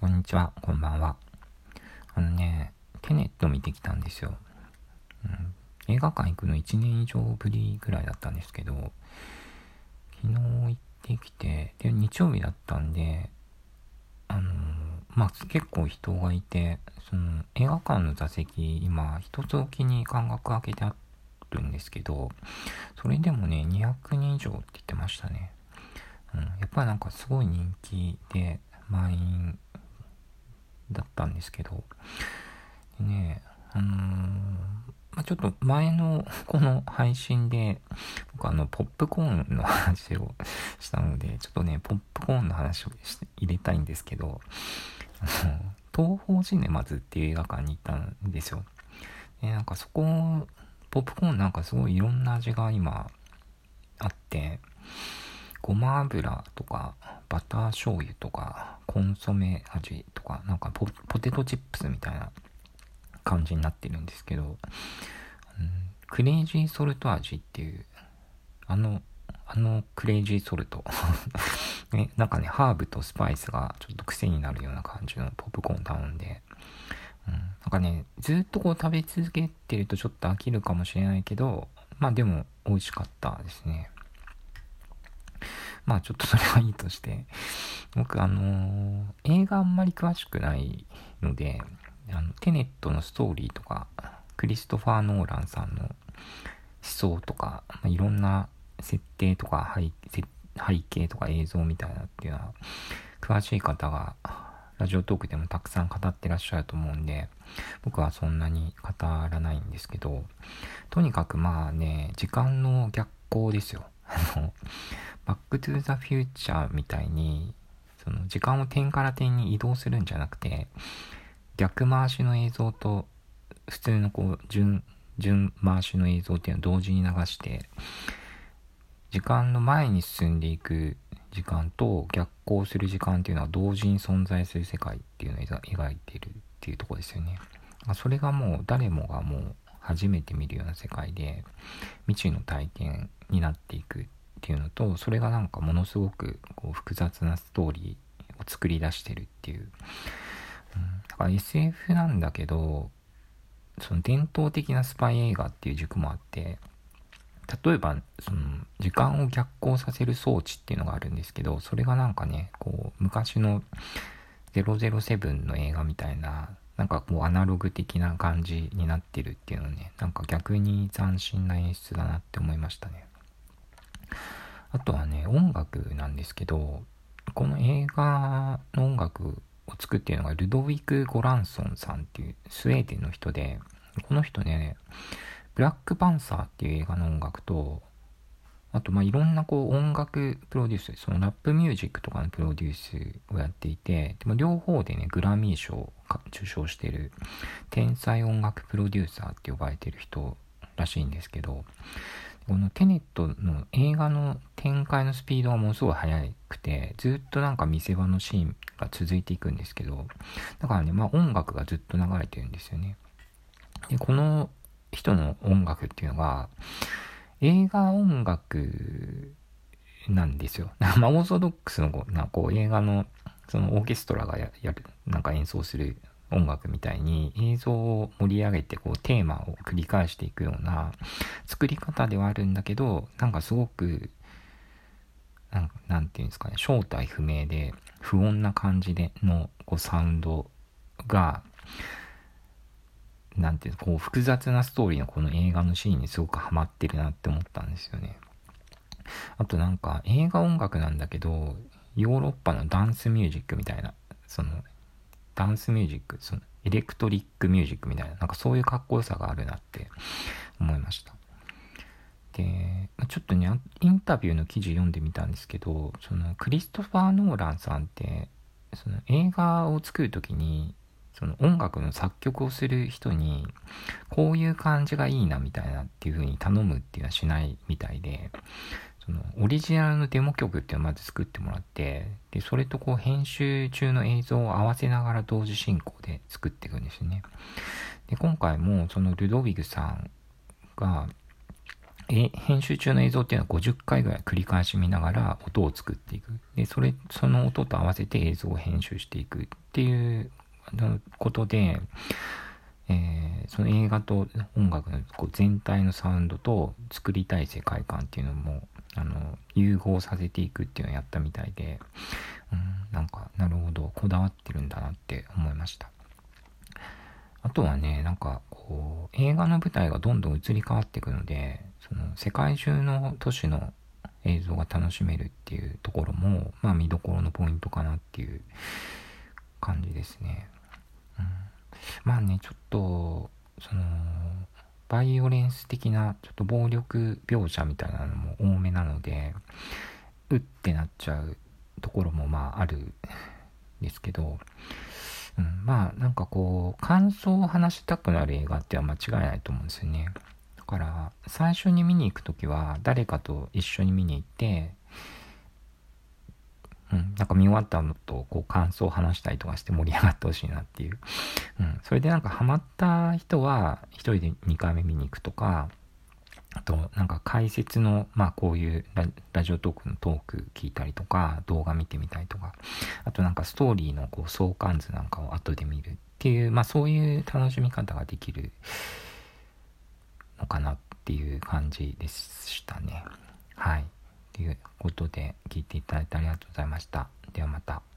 こんにちは、こんばんは。あのね、テネット見てきたんですよ。うん、映画館行くの1年以上ぶりぐらいだったんですけど、昨日行ってきて、で、日曜日だったんで、あの、まあ、結構人がいて、その、映画館の座席、今、一つ置きに間隔空けてあるんですけど、それでもね、200人以上って言ってましたね。うん、やっぱりなんかすごい人気で、満員だったんですけど、でね、あのー、まあ、ちょっと前の この配信で、僕あの、ポップコーンの話をしたので、ちょっとね、ポップコーンの話をして入れたいんですけど、あの、東宝シネマズっていう映画館に行ったんですよ。で、なんかそこ、ポップコーンなんかすごいいろんな味が今あって、ごま油とか、バター醤油とか、コンソメ味とか、なんかポテトチップスみたいな感じになってるんですけど、うん、クレイジーソルト味っていう、あの、あのクレイジーソルト ね、なんかね、ハーブとスパイスがちょっと癖になるような感じのポップコーン頼んで、うん、なんかね、ずっとこう食べ続けてるとちょっと飽きるかもしれないけど、まあでも美味しかったですね。まあちょっとそれはいいとして、僕あのー、映画あんまり詳しくないので、あのテネットのストーリーとか、クリストファー・ノーランさんの思想とか、まあ、いろんな設定とか背背景とか映像みたいなっていうのは、詳しい方がラジオトークでもたくさん語ってらっしゃると思うんで、僕はそんなに語らないんですけど、とにかくまあね、時間の逆行ですよ。あの、バックトゥーザフューチャーみたいに、その時間を点から点に移動するんじゃなくて、逆回しの映像と普通のこう順、順回しの映像っていうのを同時に流して、時間の前に進んでいく時間と逆行する時間っていうのは同時に存在する世界っていうのを描いてるっていうとこですよね。それがもう誰もがもう初めて見るような世界で未知の体験になっていくっていうのとそれがなんかものすごくこう複雑なストーリーを作り出してるっていう、うん、だから SF なんだけどその伝統的なスパイ映画っていう軸もあって例えばその時間を逆行させる装置っていうのがあるんですけどそれがなんかねこう昔の007の映画みたいななんかこうアナログ的な感じになってるっていうのねなんか逆に斬新な演出だなって思いましたね。あとはね、音楽なんですけど、この映画の音楽を作っているのがルドウィク・ゴランソンさんっていうスウェーデンの人で、この人ね、ブラックパンサーっていう映画の音楽と、あと、まあ、いろんなこう音楽プロデュース、そのラップミュージックとかのプロデュースをやっていて、でも両方でね、グラミー賞を受賞している天才音楽プロデューサーって呼ばれてる人らしいんですけど、このテネットの映画の展開のスピードがものすごい速くて、ずっとなんか見せ場のシーンが続いていくんですけど、だからね、まあ音楽がずっと流れてるんですよね。で、この人の音楽っていうのが、映画音楽なんですよ。まあオーソドックスのこうなこう映画のそのオーケストラがやる、なんか演奏する音楽みたいに映像を盛り上げてこうテーマを繰り返していくような作り方ではあるんだけどなんかすごくなんなんていうんですかね正体不明で不穏な感じでのこうサウンドがなんていうのこう複雑なストーリーのこの映画のシーンにすごくハマってるなって思ったんですよね。あとなんか映画音楽なんだけどヨーロッパのダンスミュージックみたいなそのダンスミュージック、そのエレクトリックミュージックみたいな、なんかそういうかっこよさがあるなって思いました。で、ちょっとね、インタビューの記事読んでみたんですけど、そのクリストファー・ノーランさんって、その映画を作る時に、その音楽の作曲をする人に、こういう感じがいいなみたいなっていう風に頼むっていうのはしないみたいで、そのオリジナルのデモ曲っていうのをまず作ってもらってでそれとこう編集中の映像を合わせながら同時進行で作っていくんですよねで今回もそのルドウィグさんがえ編集中の映像っていうのは50回ぐらい繰り返し見ながら音を作っていく。で、それ、その音と合わせて映像を編集していくっていうことで、えー、その映画と音楽のこう全体のサウンドと作りたい世界観っていうのもあの融合させていくっていうのをやったみたいで、うん、なんかなるほどこだわってるんだなって思いました。あとはねなんかこう映画の舞台がどんどん移り変わっていくのでその世界中の都市の映像が楽しめるっていうところもまあ見どころのポイントかなっていう感じですね、うん。まあね、ちょっと、その、バイオレンス的な、ちょっと暴力描写みたいなのも多めなので、うってなっちゃうところもまああるんですけど、うん、まあなんかこう、感想を話したくなる映画っては間違いないと思うんですよね。だから、最初に見に行く時は、誰かと一緒に見に行って、うん、なんか見終わったのとこう感想を話したりとかして盛り上がってほしいなっていう。うん、それでなんかハマった人は1人で2回目見に行くとか、あとなんか解説の、まあこういうラジオトークのトーク聞いたりとか、動画見てみたりとか、あとなんかストーリーのこう相関図なんかを後で見るっていう、まあそういう楽しみ方ができるのかなっていう感じでしたね。はい。ということで聞いていただいてありがとうございました。ではまた。